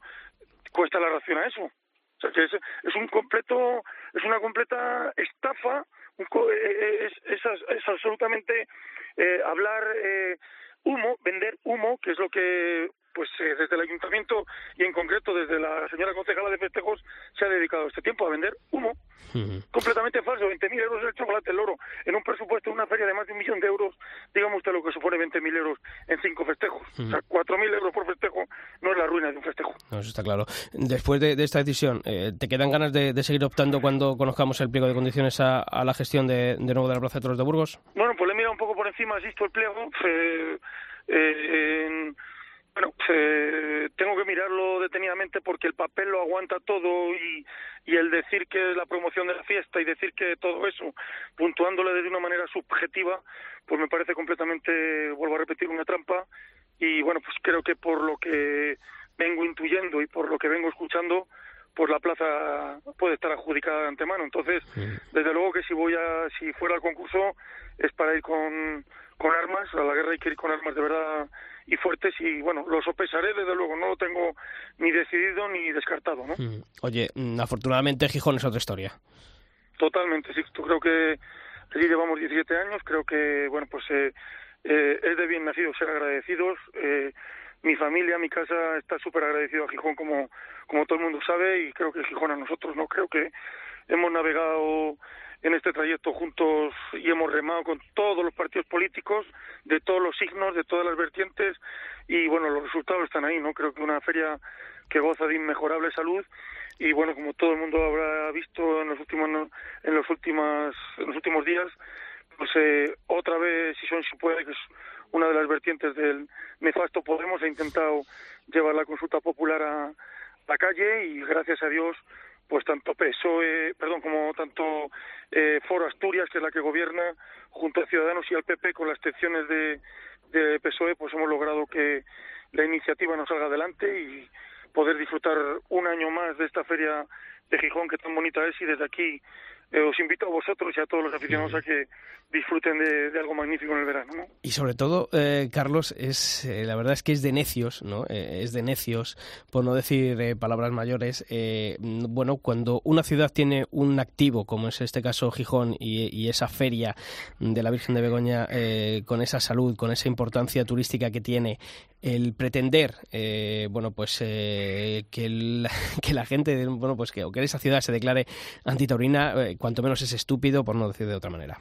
cuesta la ración a eso. O sea es, es un completo es una completa estafa un, es, es, es absolutamente eh, hablar eh, humo, vender humo, que es lo que pues eh, desde el ayuntamiento y en concreto desde la señora concejala de festejos se ha dedicado este tiempo a vender humo uh -huh. completamente falso, 20.000 euros el chocolate el oro en un presupuesto de una feria de más de un millón de euros, dígame usted lo que supone 20.000 euros en cinco festejos, uh -huh. o sea, 4.000 euros por festejo no es la ruina de un festejo. No, eso está claro. Después de, de esta decisión, eh, ¿te quedan ganas de, de, seguir optando cuando conozcamos el pliego de condiciones a, a la gestión de, de nuevo de la Plaza de Toros de Burgos? Bueno, pues le he mirado un poco por encima, has visto el pliego, eh, eh, en bueno, eh, tengo que mirarlo detenidamente porque el papel lo aguanta todo y, y el decir que es la promoción de la fiesta y decir que todo eso, puntuándole de una manera subjetiva, pues me parece completamente, vuelvo a repetir, una trampa y bueno, pues creo que por lo que vengo intuyendo y por lo que vengo escuchando, pues la plaza puede estar adjudicada de antemano. Entonces, desde luego que si voy a, si fuera al concurso es para ir con, con armas, a la guerra hay que ir con armas de verdad y fuertes y bueno, lo sopesaré desde luego, no lo tengo ni decidido ni descartado, ¿no? Oye, afortunadamente Gijón es otra historia. Totalmente, sí, creo que allí llevamos 17 años, creo que bueno, pues eh, eh, es de bien nacido ser agradecidos, eh, mi familia, mi casa está súper agradecido a Gijón como, como todo el mundo sabe y creo que Gijón a nosotros, ¿no? Creo que hemos navegado en este trayecto juntos y hemos remado con todos los partidos políticos, de todos los signos, de todas las vertientes y bueno, los resultados están ahí, ¿no? Creo que una feria que goza de inmejorable salud y bueno, como todo el mundo habrá visto en los últimos en los últimas en los últimos días, pues eh, otra vez si son si puede que es una de las vertientes del nefasto Podemos ha intentado llevar la consulta popular a la calle y gracias a Dios pues tanto PSOE, perdón, como tanto eh, Foro Asturias, que es la que gobierna, junto a Ciudadanos y al PP, con las excepciones de, de PSOE, pues hemos logrado que la iniciativa nos salga adelante y poder disfrutar un año más de esta feria de Gijón, que tan bonita es, y desde aquí eh, os invito a vosotros y a todos los aficionados a que disfruten de, de algo magnífico en el verano. ¿no? Y sobre todo, eh, Carlos, es eh, la verdad es que es de necios, ¿no? Eh, es de necios, por no decir palabras mayores. Bueno, cuando una ciudad tiene un activo, como es este caso Gijón, y, y esa feria de la Virgen de Begoña, con esa salud, con esa importancia turística que tiene, el pretender, eh, bueno, pues eh, que, que la gente, bueno, pues que, o que esa ciudad se declare antitaurina, eh, cuanto menos es estúpido, por no decir de otra manera.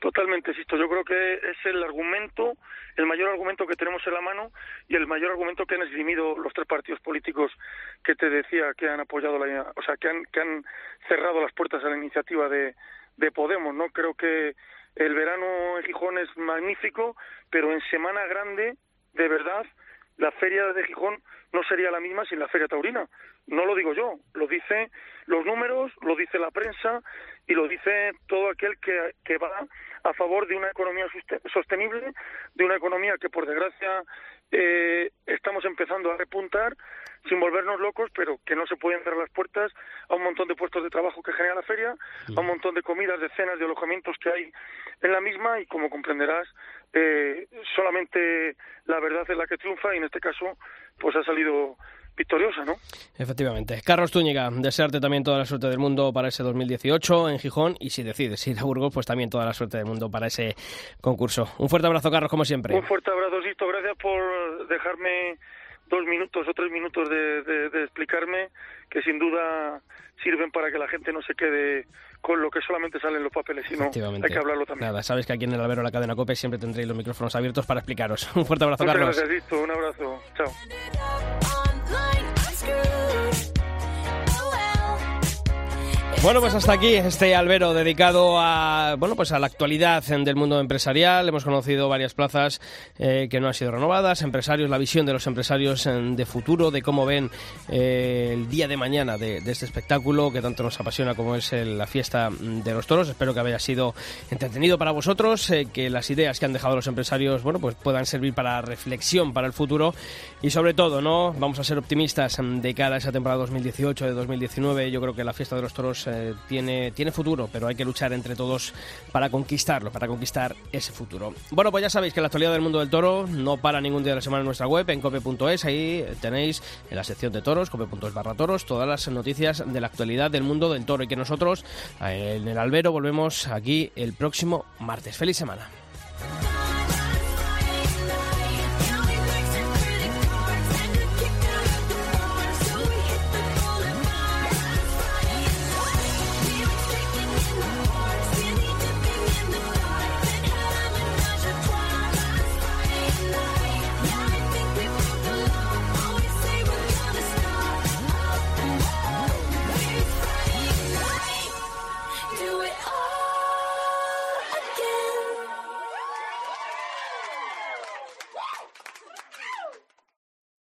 Totalmente, Sisto. Yo creo que es el argumento, el mayor argumento que tenemos en la mano y el mayor argumento que han esgrimido los tres partidos políticos que te decía que han apoyado la, o sea, que han, que han cerrado las puertas a la iniciativa de, de Podemos, ¿no? Creo que el verano en Gijón es magnífico, pero en Semana Grande, de verdad, la feria de Gijón no sería la misma sin la feria taurina. No lo digo yo, lo dice los números, lo dice la prensa y lo dice todo aquel que, que va a favor de una economía sostenible, de una economía que por desgracia eh, estamos empezando a repuntar sin volvernos locos, pero que no se pueden cerrar las puertas a un montón de puestos de trabajo que genera la feria, a un montón de comidas, de cenas, de alojamientos que hay en la misma y como comprenderás, eh, solamente la verdad es la que triunfa y en este caso pues ha salido victoriosa, ¿no? Efectivamente. Carlos Túñiga, desearte también toda la suerte del mundo para ese 2018 en Gijón y si decides ir a Burgos, pues también toda la suerte del mundo para ese concurso. Un fuerte abrazo, Carlos, como siempre. Un fuerte abrazo, Sisto. Gracias por dejarme dos minutos o tres minutos de, explicarme que sin duda sirven para que la gente no se quede con lo que solamente salen los papeles, sino hay que hablarlo también. Nada, sabes que aquí en el albero la cadena COPE siempre tendréis los micrófonos abiertos para explicaros. Un fuerte abrazo, Carlos. Gracias. Un abrazo. Chao. Bueno, pues hasta aquí este albero dedicado a bueno pues a la actualidad del mundo empresarial. Hemos conocido varias plazas eh, que no han sido renovadas, empresarios, la visión de los empresarios de futuro, de cómo ven eh, el día de mañana de, este espectáculo que tanto nos apasiona como es la fiesta de los toros. Espero que haya sido entretenido para vosotros, eh, que las ideas que han dejado los empresarios bueno pues puedan servir para reflexión para el futuro y sobre todo no vamos a ser optimistas de cara a esa temporada 2018 de 2019. Yo creo que la fiesta de los toros eh, tiene, tiene futuro, pero hay que luchar entre todos para conquistarlo, para conquistar ese futuro. Bueno, pues ya sabéis que la actualidad del mundo del toro no para ningún día de la semana en nuestra web, en cope.es, ahí tenéis en la sección de toros, cope.es barra toros, todas las noticias de la actualidad del mundo del toro y que nosotros en el albero volvemos aquí el próximo martes. ¡Feliz semana!